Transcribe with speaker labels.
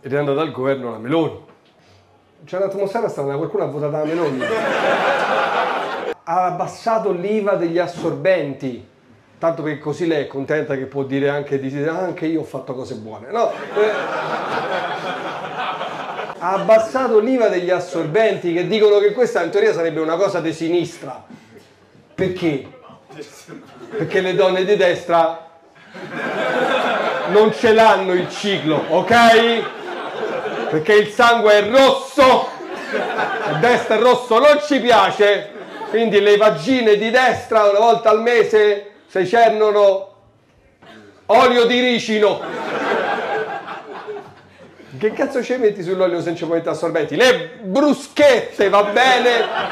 Speaker 1: ed è andata al governo la Meloni. C'è un'atmosfera strana, qualcuno ha votato la Meloni. Ha abbassato l'IVA degli assorbenti, tanto perché così lei è contenta che può dire anche di "Ah, anche io ho fatto cose buone. No, eh, ha abbassato l'IVA degli assorbenti che dicono che questa in teoria sarebbe una cosa di sinistra. Perché? Perché le donne di destra non ce l'hanno il ciclo, ok? Perché il sangue è rosso, a destra è rosso non ci piace, quindi le vagine di destra una volta al mese si cernono olio di ricino. Che cazzo ci metti sull'olio se non ci puoi assorbenti? Le bruschette, va bene?